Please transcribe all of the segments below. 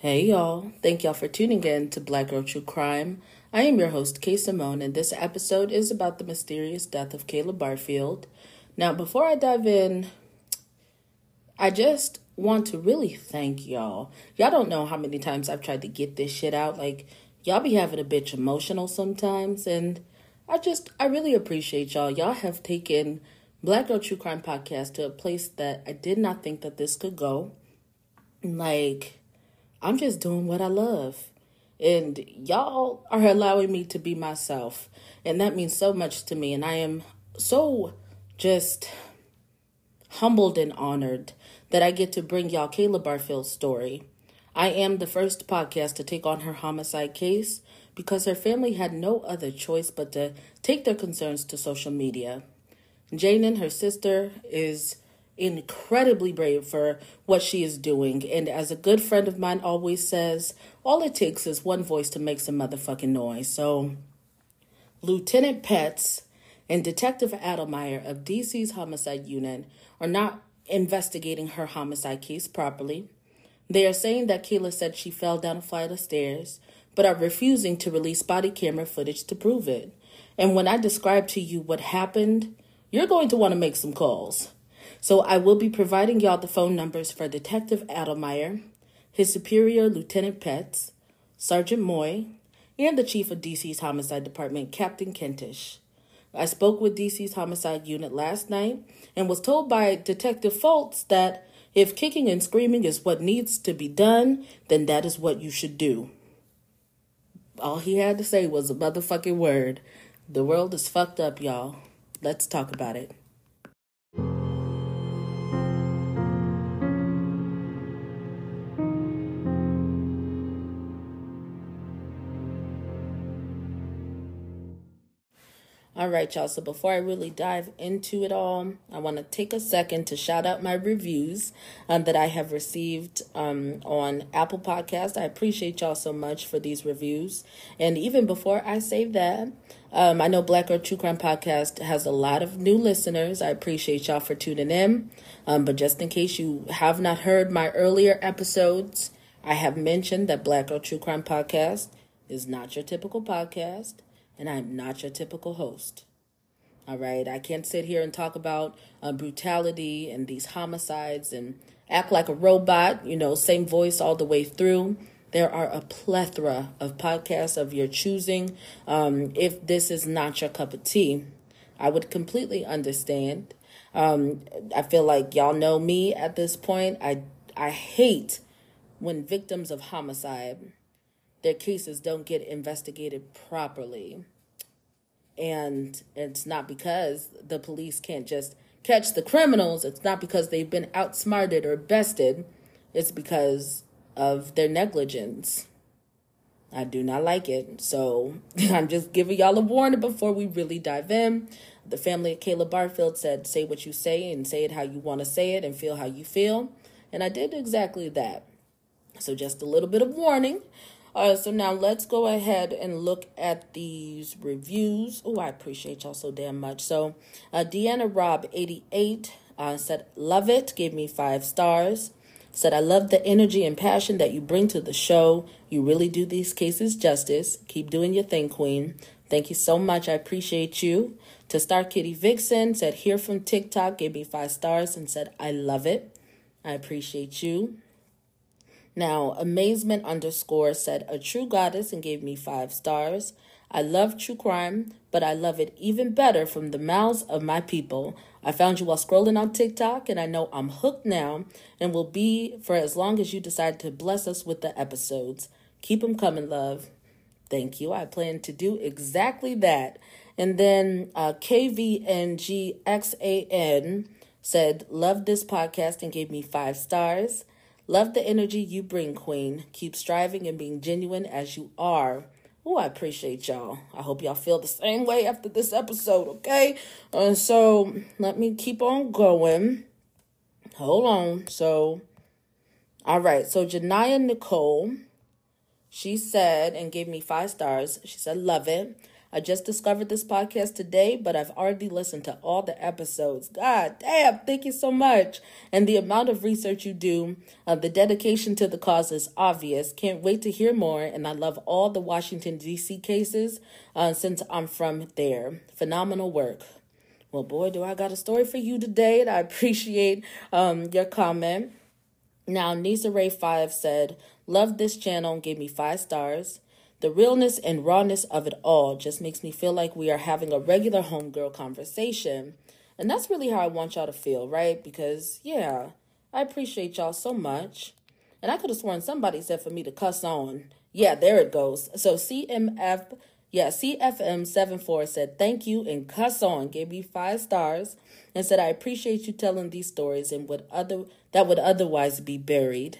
Hey y'all, thank y'all for tuning in to Black Girl True Crime. I am your host, Kay Simone, and this episode is about the mysterious death of Kayla Barfield. Now, before I dive in, I just want to really thank y'all. Y'all don't know how many times I've tried to get this shit out. Like, y'all be having a bitch emotional sometimes, and I just, I really appreciate y'all. Y'all have taken Black Girl True Crime Podcast to a place that I did not think that this could go. Like, I'm just doing what I love. And y'all are allowing me to be myself. And that means so much to me. And I am so just humbled and honored that I get to bring y'all Kayla Barfield's story. I am the first podcast to take on her homicide case because her family had no other choice but to take their concerns to social media. Janan and her sister is incredibly brave for what she is doing. And as a good friend of mine always says, all it takes is one voice to make some motherfucking noise. So, Lieutenant Petz and Detective Adelemeyer of DC's homicide unit are not investigating her homicide case properly. They are saying that Kayla said she fell down a flight of stairs, but are refusing to release body camera footage to prove it. And when I describe to you what happened, you're going to want to make some calls. So I will be providing y'all the phone numbers for Detective Adelemeyer, his superior, Lieutenant Petz, Sergeant Moye, and the Chief of DC's Homicide Department, Captain Kentish. I spoke with DC's Homicide Unit last night and was told by Detective Fultz that if kicking and screaming is what needs to be done, then that is what you should do. All he had to say was a motherfucking word. The world is fucked up, y'all. Let's talk about it. All right, y'all. So before I really dive into it all, I want to take a second to shout out my reviews um, that I have received um, on Apple Podcast. I appreciate y'all so much for these reviews. And even before I say that, um, I know Black Girl True Crime Podcast has a lot of new listeners. I appreciate y'all for tuning in. Um, but just in case you have not heard my earlier episodes, I have mentioned that Black Girl True Crime Podcast is not your typical podcast and I'm not your typical host. All right, I can't sit here and talk about uh, brutality and these homicides and act like a robot, you know, same voice all the way through. There are a plethora of podcasts of your choosing. Um, if this is not your cup of tea, I would completely understand. Um, I feel like y'all know me at this point. I I hate when victims of homicide their cases don't get investigated properly. And it's not because the police can't just catch the criminals, it's not because they've been outsmarted or bested, it's because of their negligence. I do not like it. So I'm just giving y'all a warning before we really dive in. The family of Kayla Barfield said, say what you say and say it how you want to say it and feel how you feel. And I did exactly that. So just a little bit of warning. Uh, so now let's go ahead and look at these reviews. Oh, I appreciate y'all so damn much. So uh, Deanna Rob 88 uh, said, Love it, gave me five stars. Said, I love the energy and passion that you bring to the show. You really do these cases justice. Keep doing your thing, Queen. Thank you so much. I appreciate you. To Star Kitty Vixen said, Here from TikTok, gave me five stars and said, I love it. I appreciate you. Now, amazement underscore said, a true goddess and gave me five stars. I love true crime, but I love it even better from the mouths of my people. I found you while scrolling on TikTok, and I know I'm hooked now and will be for as long as you decide to bless us with the episodes. Keep them coming, love. Thank you. I plan to do exactly that. And then uh, KVNGXAN said, Love this podcast and gave me five stars. Love the energy you bring, Queen. Keep striving and being genuine as you are. Oh, I appreciate y'all. I hope y'all feel the same way after this episode, okay? Uh, so let me keep on going. Hold on. So, all right. So, Janaya Nicole, she said and gave me five stars. She said, Love it. I just discovered this podcast today, but I've already listened to all the episodes. God damn, thank you so much. And the amount of research you do, uh, the dedication to the cause is obvious. Can't wait to hear more. And I love all the Washington, D.C. cases uh, since I'm from there. Phenomenal work. Well, boy, do I got a story for you today, and I appreciate um, your comment. Now, Nisa Ray 5 said, Love this channel and gave me five stars. The realness and rawness of it all just makes me feel like we are having a regular homegirl conversation. And that's really how I want y'all to feel, right? Because, yeah, I appreciate y'all so much. And I could have sworn somebody said for me to cuss on. Yeah, there it goes. So CMF, yeah, CFM74 said thank you and cuss on, gave me five stars, and said I appreciate you telling these stories and would other that would otherwise be buried.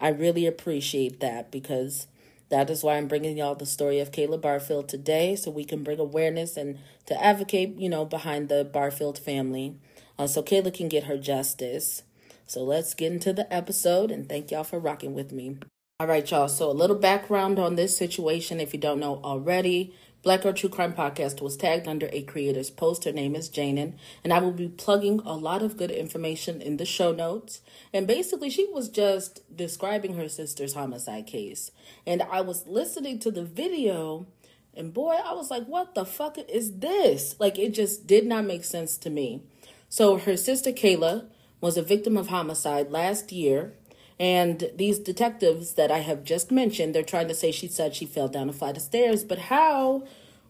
I really appreciate that because that is why I'm bringing y'all the story of Kayla Barfield today so we can bring awareness and to advocate, you know, behind the Barfield family uh, so Kayla can get her justice. So let's get into the episode and thank y'all for rocking with me. All right, y'all. So a little background on this situation if you don't know already. Black Girl True Crime Podcast was tagged under a creator's post. Her name is Janan, and I will be plugging a lot of good information in the show notes. And basically, she was just describing her sister's homicide case. And I was listening to the video, and boy, I was like, what the fuck is this? Like, it just did not make sense to me. So, her sister Kayla was a victim of homicide last year. And these detectives that I have just mentioned, they're trying to say she said she fell down a flight of stairs. But how,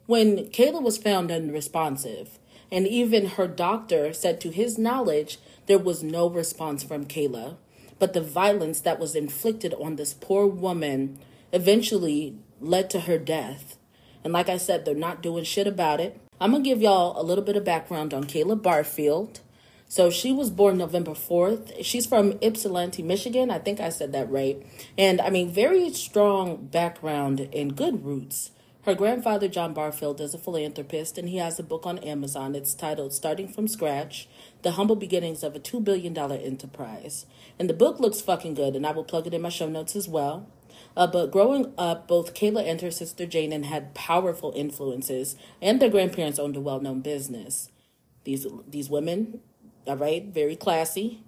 when Kayla was found unresponsive, and even her doctor said to his knowledge, there was no response from Kayla. But the violence that was inflicted on this poor woman eventually led to her death. And like I said, they're not doing shit about it. I'm to give y'all a little bit of background on Kayla Barfield. So she was born November 4th. She's from Ypsilanti, Michigan. I think I said that right. And I mean, very strong background and good roots. Her grandfather, John Barfield, is a philanthropist, and he has a book on Amazon. It's titled Starting from Scratch The Humble Beginnings of a $2 Billion Enterprise. And the book looks fucking good, and I will plug it in my show notes as well. Uh, but growing up, both Kayla and her sister Janan had powerful influences, and their grandparents owned a well known business. These, these women all right, very classy,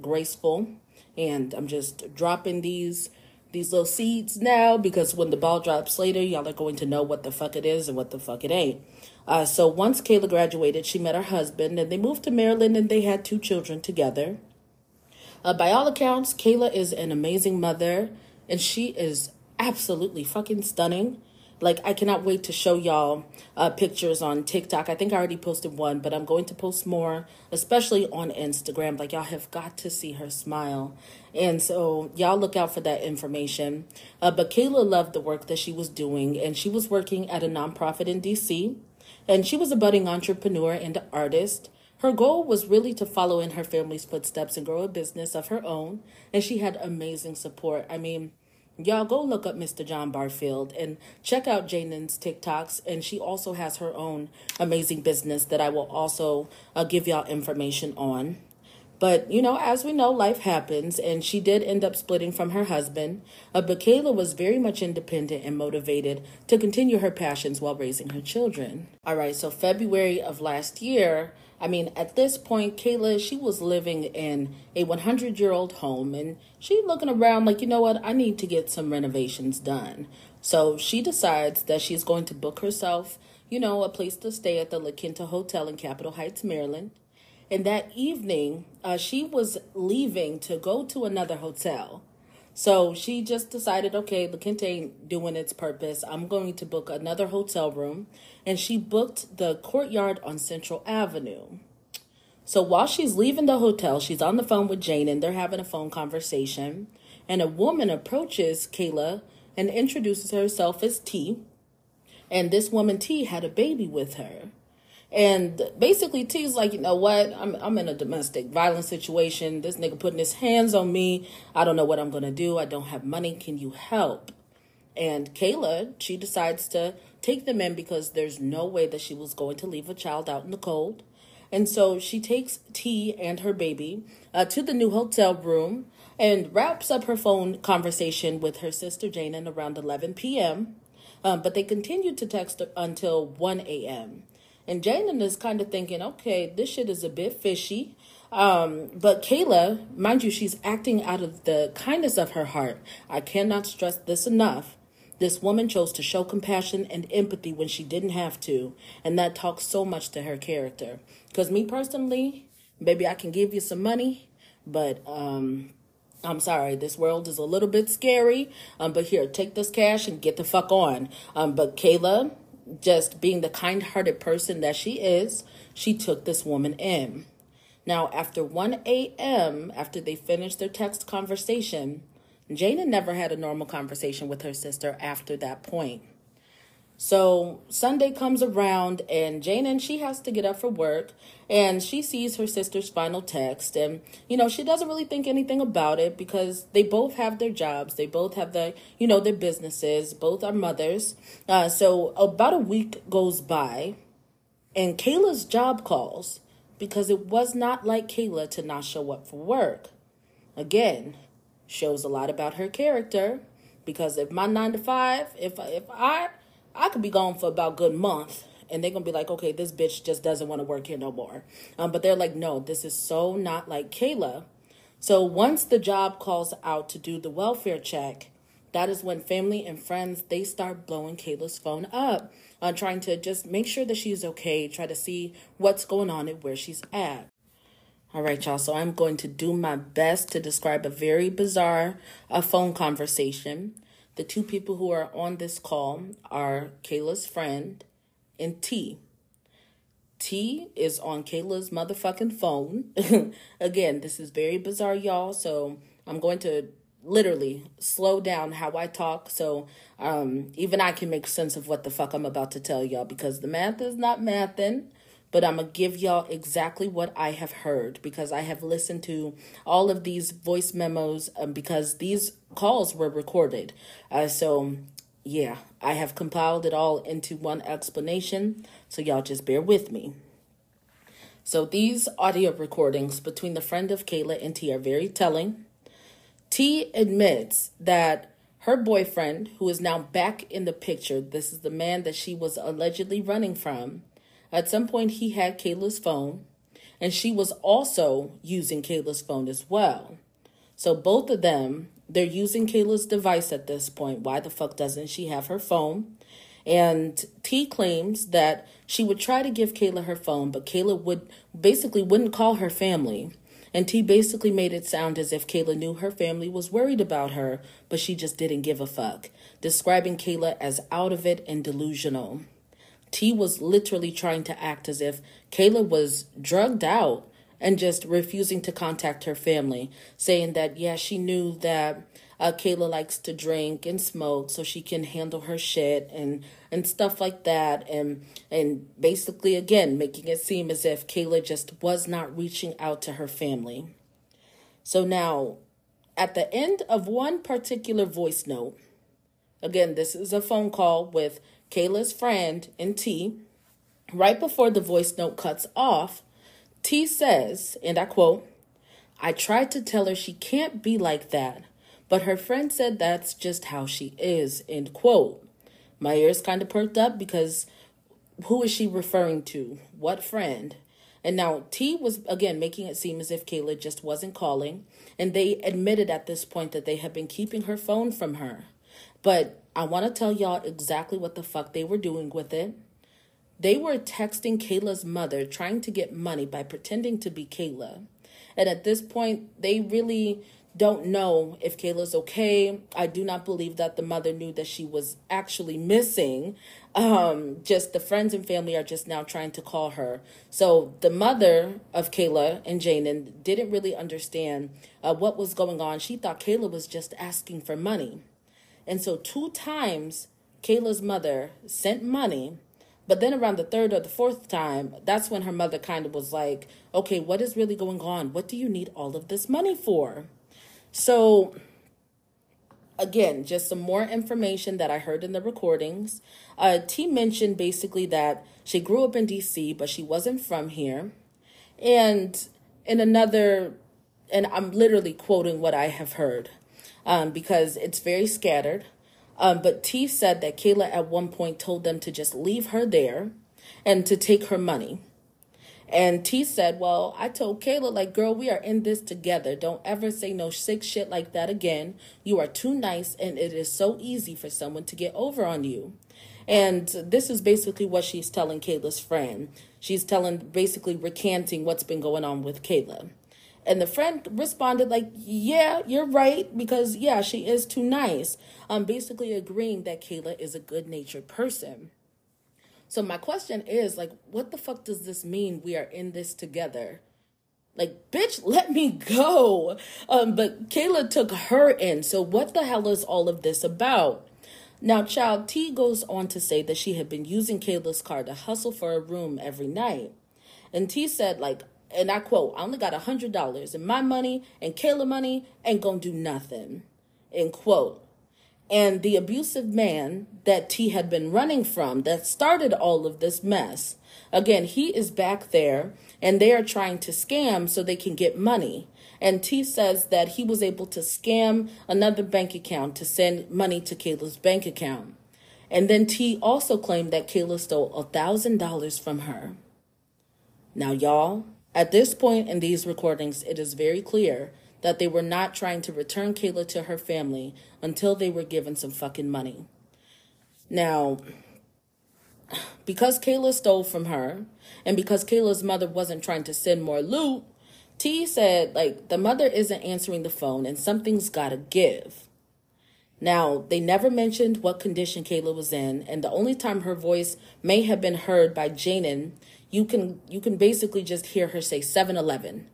graceful, and I'm just dropping these these little seeds now because when the ball drops later, y'all are going to know what the fuck it is and what the fuck it ain't. Uh, so once Kayla graduated, she met her husband and they moved to Maryland and they had two children together. Uh, by all accounts, Kayla is an amazing mother and she is absolutely fucking stunning. Like, I cannot wait to show y'all uh, pictures on TikTok. I think I already posted one, but I'm going to post more, especially on Instagram. Like, y'all have got to see her smile. And so, y'all look out for that information. Uh, but Kayla loved the work that she was doing, and she was working at a nonprofit in DC. And she was a budding entrepreneur and artist. Her goal was really to follow in her family's footsteps and grow a business of her own. And she had amazing support. I mean, Y'all go look up Mr. John Barfield and check out Janan's TikToks. And she also has her own amazing business that I will also uh, give y'all information on. But, you know, as we know, life happens, and she did end up splitting from her husband. Uh, but Kayla was very much independent and motivated to continue her passions while raising her children. All right, so February of last year, I mean, at this point, Kayla, she was living in a 100 year old home and she looking around like, you know what, I need to get some renovations done. So she decides that she's going to book herself, you know, a place to stay at the La Quinta Hotel in Capitol Heights, Maryland. And that evening, uh, she was leaving to go to another hotel. So she just decided, okay, the Quinta ain't doing its purpose. I'm going to book another hotel room and she booked the courtyard on Central Avenue. So while she's leaving the hotel, she's on the phone with Janan and they're having a phone conversation. And a woman approaches Kayla and introduces herself as T. And this woman, T, had a baby with her. And basically, T's like, you know what? I'm, I'm in a domestic violence situation. This nigga putting his hands on me. I don't know what I'm to do. I don't have money. Can you help? And Kayla, she decides to take them in because there's no way that she was going to leave a child out in the cold. And so she takes T and her baby uh, to the new hotel room and wraps up her phone conversation with her sister Janan at around 11 p.m. Um, but they continued to text until 1 a.m. And Janan is kind of thinking, okay, this shit is a bit fishy. Um, but Kayla, mind you, she's acting out of the kindness of her heart. I cannot stress this enough. This woman chose to show compassion and empathy when she didn't have to, and that talks so much to her character. Because me personally, baby, I can give you some money, but um, I'm sorry, this world is a little bit scary. Um, but here, take this cash and get the fuck on. Um, but Kayla, just being the kind-hearted person that she is, she took this woman in. Now, after 1 a.m., after they finished their text conversation, Janan never had a normal conversation with her sister after that point. So Sunday comes around and Janan and she has to get up for work and she sees her sister's final text and you know she doesn't really think anything about it because they both have their jobs. They both have the you know their businesses. Both are mothers. Uh, so about a week goes by and Kayla's job calls because it was not like Kayla to not show up for work. Again, shows a lot about her character because if my 9 to 5, if if I I could be gone for about good month and they're gonna be like, okay, this bitch just doesn't want to work here no more. Um, but they're like, no, this is so not like Kayla. So once the job calls out to do the welfare check, that is when family and friends they start blowing Kayla's phone up uh, trying to just make sure that she's okay, try to see what's going on and where she's at. All right, y'all. So I'm going to do my best to describe a very bizarre uh, phone conversation. The two people who are on this call are Kayla's friend and T. T is on Kayla's motherfucking phone. Again, this is very bizarre, y'all. So I'm going to literally slow down how I talk so um, even I can make sense of what the fuck I'm about to tell y'all because the math is not mathing. But I'm going to give y'all exactly what I have heard because I have listened to all of these voice memos um, because these calls were recorded. Uh, so, yeah, I have compiled it all into one explanation. So, y'all just bear with me. So, these audio recordings between the friend of Kayla and T are very telling. T admits that her boyfriend, who is now back in the picture, this is the man that she was allegedly running from. At some point, he had Kayla's phone, and she was also using Kayla's phone as well. So, both of them, they're using Kayla's device at this point. Why the fuck doesn't she have her phone? And T claims that she would try to give Kayla her phone, but Kayla would basically wouldn't call her family. And T basically made it sound as if Kayla knew her family was worried about her, but she just didn't give a fuck, describing Kayla as out of it and delusional. T was literally trying to act as if Kayla was drugged out and just refusing to contact her family, saying that, yeah, she knew that uh, Kayla likes to drink and smoke so she can handle her shit and and stuff like that and and basically again making it seem as if Kayla just was not reaching out to her family. So now at the end of one particular voice note, again this is a phone call with Kayla's friend and T. Right before the voice note cuts off, T says, and I quote, I tried to tell her she can't be like that. But her friend said that's just how she is, end quote. My ears kind of perked up because who is she referring to? What friend? And now T was again making it seem as if Kayla just wasn't calling, and they admitted at this point that they had been keeping her phone from her. But I want to tell y'all exactly what the fuck they were doing with it. They were texting Kayla's mother trying to get money by pretending to be Kayla. And at this point, they really don't know if Kayla's okay. I do not believe that the mother knew that she was actually missing. Um, just the friends and family are just now trying to call her. So the mother of Kayla and Janan didn't really understand uh, what was going on. She thought Kayla was just asking for money. And so two times Kayla's mother sent money. But then around the third or the fourth time, that's when her mother kind of was like, okay, what is really going on? What do you need all of this money for? So, again, just some more information that I heard in the recordings. Uh, T mentioned basically that she grew up in DC, but she wasn't from here. And in another, and I'm literally quoting what I have heard um, because it's very scattered. Um, but T said that Kayla at one point told them to just leave her there and to take her money. And T said, Well, I told Kayla, like, girl, we are in this together. Don't ever say no sick shit like that again. You are too nice, and it is so easy for someone to get over on you. And this is basically what she's telling Kayla's friend. She's telling, basically recanting what's been going on with Kayla. And the friend responded like, "Yeah, you're right because yeah, she is too nice." Um basically agreeing that Kayla is a good-natured person. So my question is like, what the fuck does this mean we are in this together? Like, bitch, let me go. Um but Kayla took her in. So what the hell is all of this about? Now, Child T goes on to say that she had been using Kayla's car to hustle for a room every night. And T said, like, and I quote, I only got a hundred dollars and my money and Kayla money ain't gonna do nothing. End quote. And the abusive man that T had been running from that started all of this mess. Again, he is back there and they are trying to scam so they can get money. And T says that he was able to scam another bank account to send money to Kayla's bank account. And then T also claimed that Kayla stole a $1,000 from her. Now, y'all, at this point in these recordings, it is very clear that they were not trying to return Kayla to her family until they were given some fucking money. Now, because Kayla stole from her, and because Kayla's mother wasn't trying to send more loot, T said, like, the mother isn't answering the phone and something's gotta give. Now, they never mentioned what condition Kayla was in, and the only time her voice may have been heard by Janan, you can you can basically just hear her say 7-Eleven.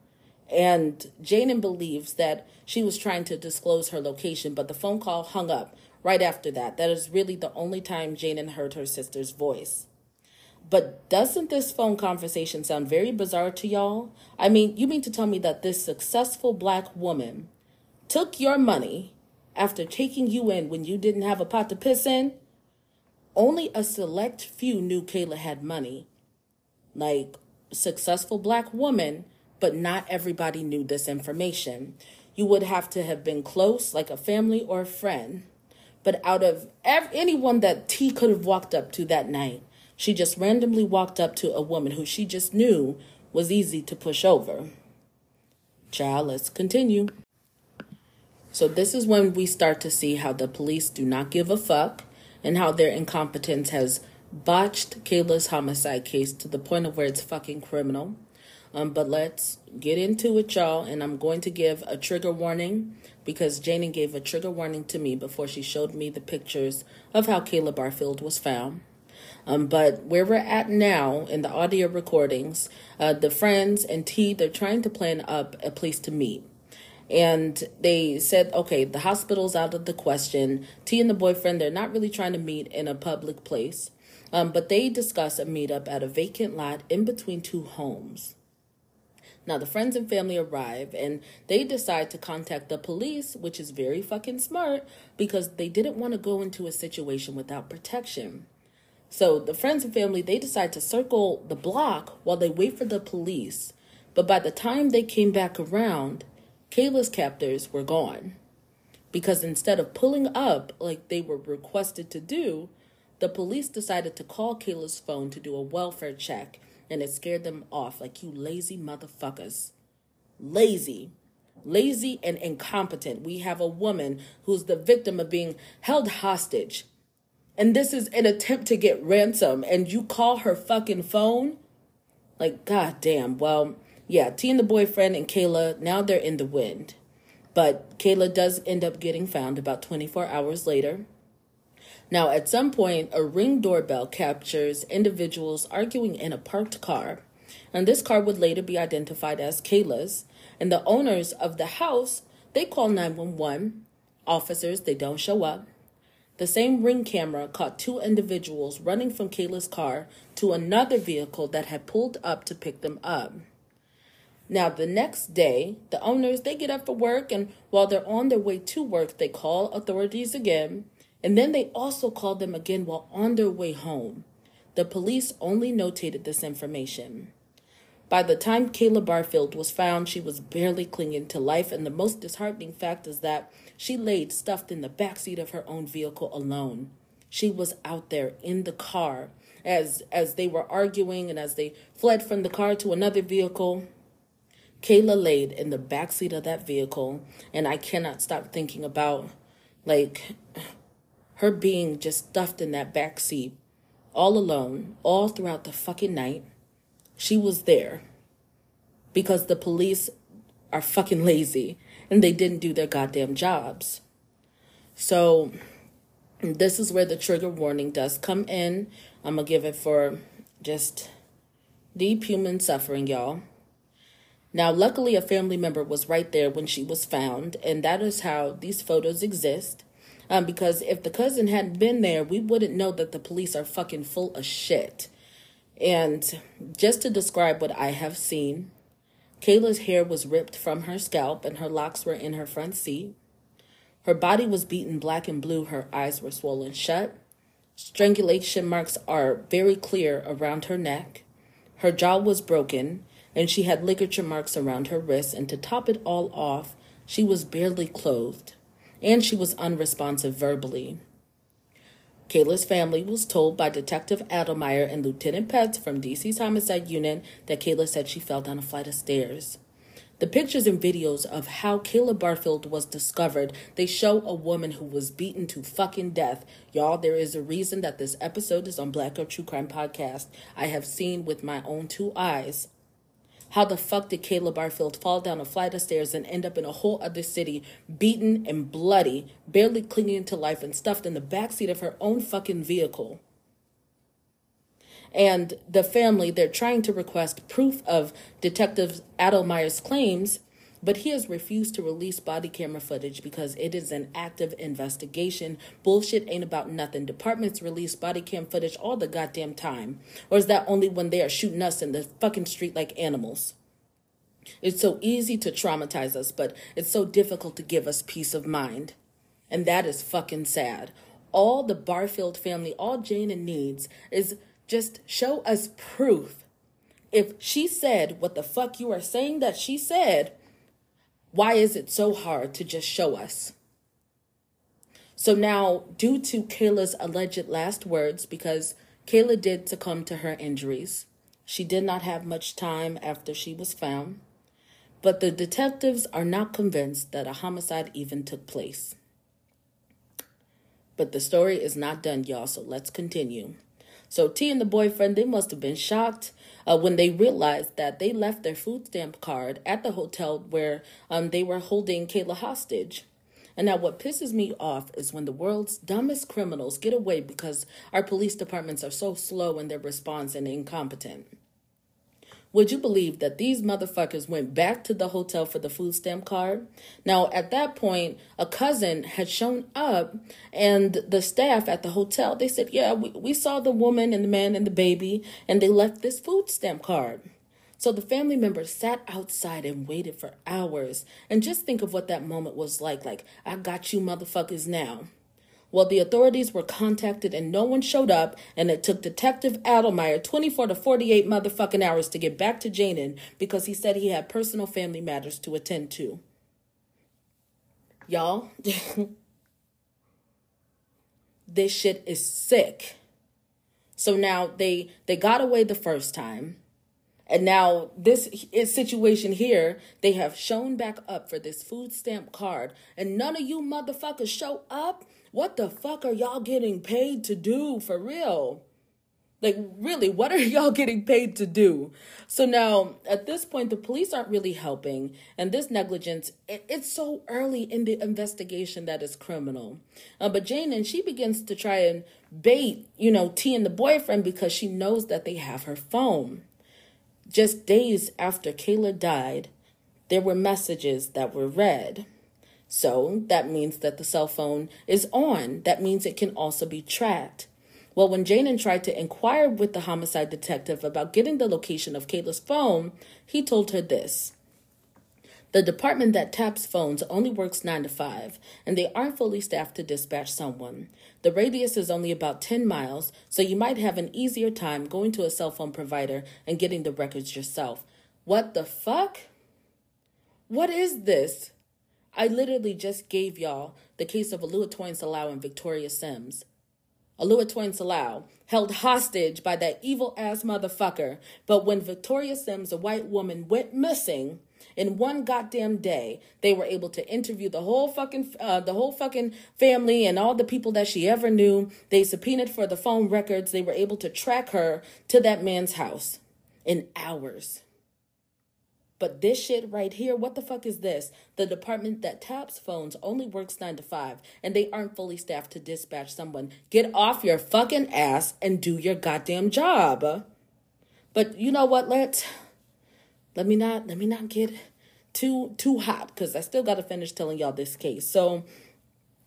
And Janan believes that she was trying to disclose her location, but the phone call hung up right after that. That is really the only time Janan heard her sister's voice. But doesn't this phone conversation sound very bizarre to y'all? I mean, you mean to tell me that this successful black woman took your money after taking you in when you didn't have a pot to piss in? Only a select few knew Kayla had money. Like, successful black woman, but not everybody knew this information. You would have to have been close, like a family or a friend. But out of ev- anyone that T could have walked up to that night, she just randomly walked up to a woman who she just knew was easy to push over. Child, let's continue. So, this is when we start to see how the police do not give a fuck and how their incompetence has botched Kayla's homicide case to the point of where it's fucking criminal. Um, but let's get into it, y'all. And I'm going to give a trigger warning because Janan gave a trigger warning to me before she showed me the pictures of how Kayla Barfield was found. Um, but where we're at now in the audio recordings, uh, the friends and T, they're trying to plan up a place to meet. And they said, okay, the hospital's out of the question. T and the boyfriend, they're not really trying to meet in a public place. Um, but they discuss a meetup at a vacant lot in between two homes. Now, the friends and family arrive and they decide to contact the police, which is very fucking smart because they didn't want to go into a situation without protection. So the friends and family they decide to circle the block while they wait for the police. But by the time they came back around, Kayla's captors were gone. Because instead of pulling up like they were requested to do, the police decided to call Kayla's phone to do a welfare check, and it scared them off like you lazy motherfuckers. Lazy. Lazy and incompetent. We have a woman who's the victim of being held hostage and this is an attempt to get ransom and you call her fucking phone like god damn well yeah t and the boyfriend and kayla now they're in the wind but kayla does end up getting found about 24 hours later now at some point a ring doorbell captures individuals arguing in a parked car and this car would later be identified as kayla's and the owners of the house they call 911 officers they don't show up. The same ring camera caught two individuals running from Kayla's car to another vehicle that had pulled up to pick them up. Now, the next day, the owners they get up for work, and while they're on their way to work, they call authorities again, and then they also called them again while on their way home. The police only notated this information. By the time Kayla Barfield was found, she was barely clinging to life, and the most disheartening fact is that she laid stuffed in the backseat of her own vehicle alone. She was out there in the car as as they were arguing and as they fled from the car to another vehicle. Kayla laid in the backseat of that vehicle, and I cannot stop thinking about like her being just stuffed in that back seat, all alone, all throughout the fucking night. She was there because the police are fucking lazy and they didn't do their goddamn jobs. So, this is where the trigger warning does come in. I'm gonna give it for just deep human suffering, y'all. Now, luckily, a family member was right there when she was found, and that is how these photos exist. Um, because if the cousin hadn't been there, we wouldn't know that the police are fucking full of shit. And just to describe what I have seen, Kayla's hair was ripped from her scalp and her locks were in her front seat. Her body was beaten black and blue, her eyes were swollen shut. Strangulation marks are very clear around her neck. Her jaw was broken, and she had ligature marks around her wrists, and to top it all off, she was barely clothed and she was unresponsive verbally. Kayla's family was told by Detective Adelemeyer and Lieutenant Petz from DC's homicide unit that Kayla said she fell down a flight of stairs. The pictures and videos of how Kayla Barfield was discovered, they show a woman who was beaten to fucking death. Y'all, there is a reason that this episode is on Black Girl True Crime Podcast. I have seen with my own two eyes how the fuck did Kayla Barfield fall down a flight of stairs and end up in a whole other city, beaten and bloody, barely clinging to life, and stuffed in the backseat of her own fucking vehicle? And the family, they're trying to request proof of Detective Adelemeyer's claims but he has refused to release body camera footage because it is an active investigation. Bullshit ain't about nothing. Departments release body cam footage all the goddamn time. Or is that only when they are shooting us in the fucking street like animals? It's so easy to traumatize us, but it's so difficult to give us peace of mind. And that is fucking sad. All the Barfield family, all Janan needs is just show us proof. If she said what the fuck you are saying that she said, why is it so hard to just show us? So now, due to Kayla's alleged last words, because Kayla did succumb to her injuries, she did not have much time after she was found. But the detectives are not convinced that a homicide even took place. But the story is not done, y'all, so let's continue. So T and the boyfriend, they must have been shocked uh, when they realized that they left their food stamp card at the hotel where um, they were holding Kayla hostage. And now, what pisses me off is when the world's dumbest criminals get away because our police departments are so slow in their response and incompetent. Would you believe that these motherfuckers went back to the hotel for the food stamp card? Now, at that point, a cousin had shown up, and the staff at the hotel they said, "Yeah, we, we saw the woman and the man and the baby, and they left this food stamp card." So the family members sat outside and waited for hours. And just think of what that moment was like. Like, I got you motherfuckers now. Well, the authorities were contacted and no one showed up, and it took Detective Adelemeyer 24 to 48 motherfucking hours to get back to Janan because he said he had personal family matters to attend to. Y'all, this shit is sick. So now they they got away the first time. And now this situation here, they have shown back up for this food stamp card, and none of you motherfuckers show up. What the fuck are y'all getting paid to do for real? Like, really, what are y'all getting paid to do? So now, at this point, the police aren't really helping, and this negligence, it, it's so early in the investigation that is criminal. Uh, but Janan, and she begins to try and bait, you know, T and the boyfriend because she knows that they have her phone. Just days after Kayla died, there were messages that were read. So that means that the cell phone is on. That means it can also be tracked. Well, when Janan tried to inquire with the homicide detective about getting the location of Kayla's phone, he told her this. The department that taps phones only works 9 to 5, and they aren't fully staffed to dispatch someone. The radius is only about 10 miles, so you might have an easier time going to a cell phone provider and getting the records yourself. What the fuck? What is this? I literally just gave y'all the case of Oluwatoyin Salau and Victoria Sims. Oluwatoyin Salau held hostage by that evil ass motherfucker. But when Victoria Sims, a white woman, went missing in one goddamn day, they were able to interview the whole fucking uh, the whole fucking family and all the people that she ever knew. They subpoenaed for the phone records. They were able to track her to that man's house in hours. But this shit right here, what the fuck is this? The department that taps phones only works 9 to 5 and they aren't fully staffed to dispatch someone. Get off your fucking ass and do your goddamn job. But you know what? Let's let me not let me not get too too hot cuz I still got to finish telling y'all this case. So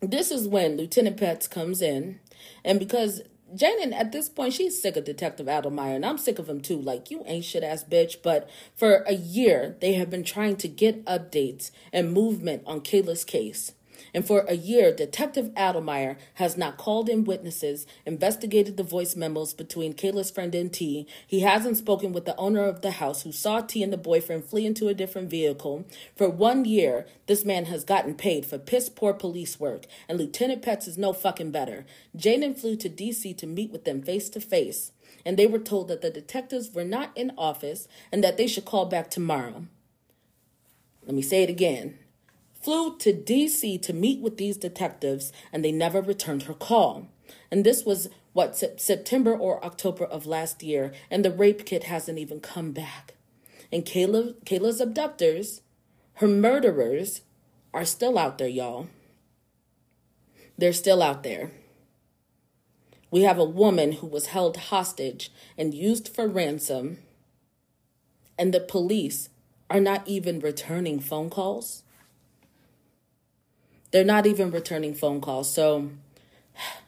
this is when Lieutenant Petz comes in and because Janan, at this point, she's sick of Detective Adelemeyer, and I'm sick of him too. Like, you ain't shit ass bitch. But for a year, they have been trying to get updates and movement on Kayla's case. And for a year, Detective Adelemeyer has not called in witnesses, investigated the voice memos between Kayla's friend and T. He hasn't spoken with the owner of the house who saw T and the boyfriend flee into a different vehicle. For one year, this man has gotten paid for piss poor police work, and Lieutenant Petz is no fucking better. Janan flew to D.C. to meet with them face to face, and they were told that the detectives were not in office and that they should call back tomorrow. Let me say it again flew to DC to meet with these detectives and they never returned her call. And this was what September or October of last year and the rape kit hasn't even come back. And Kayla Kayla's abductors, her murderers are still out there, y'all. They're still out there. We have a woman who was held hostage and used for ransom, and the police are not even returning phone calls. They're not even returning phone calls. So,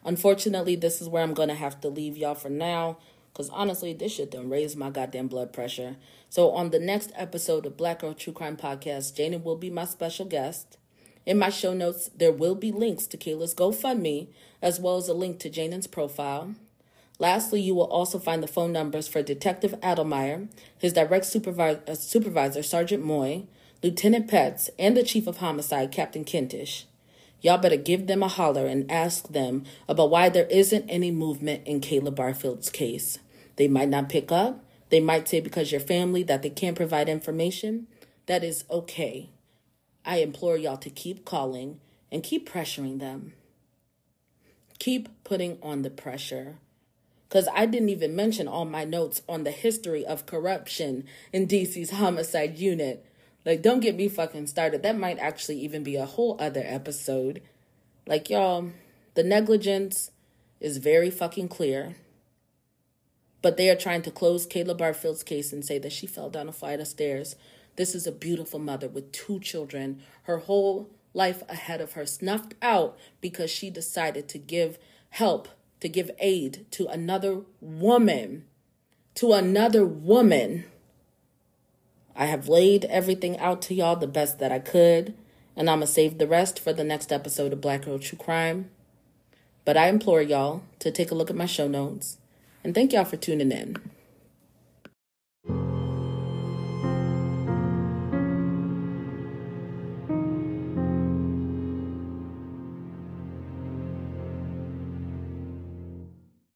unfortunately, this is where I'm going to have to leave y'all for now. Because honestly, this shit done raise my goddamn blood pressure. So, on the next episode of Black Girl True Crime Podcast, Janan will be my special guest. In my show notes, there will be links to Kayla's GoFundMe, as well as a link to Janan's profile. Lastly, you will also find the phone numbers for Detective Adelemeyer, his direct supervisor, uh, supervisor Sergeant Moye, Lieutenant Petz, and the Chief of Homicide, Captain Kentish. Y'all better give them a holler and ask them about why there isn't any movement in Kayla Barfield's case. They might not pick up. They might say because you're family that they can't provide information. That is okay. I implore y'all to keep calling and keep pressuring them. Keep putting on the pressure. Because I didn't even mention all my notes on the history of corruption in DC's homicide unit. Like, don't get me fucking started. That might actually even be a whole other episode. Like, y'all, the negligence is very fucking clear. But they are trying to close Kayla Barfield's case and say that she fell down a flight of stairs. This is a beautiful mother with two children, her whole life ahead of her, snuffed out because she decided to give help, to give aid to another woman. To another woman I have laid everything out to y'all the best that I could, and I'm going to save the rest for the next episode of Black Girl True Crime. But I implore y'all to take a look at my show notes, and thank y'all for tuning in.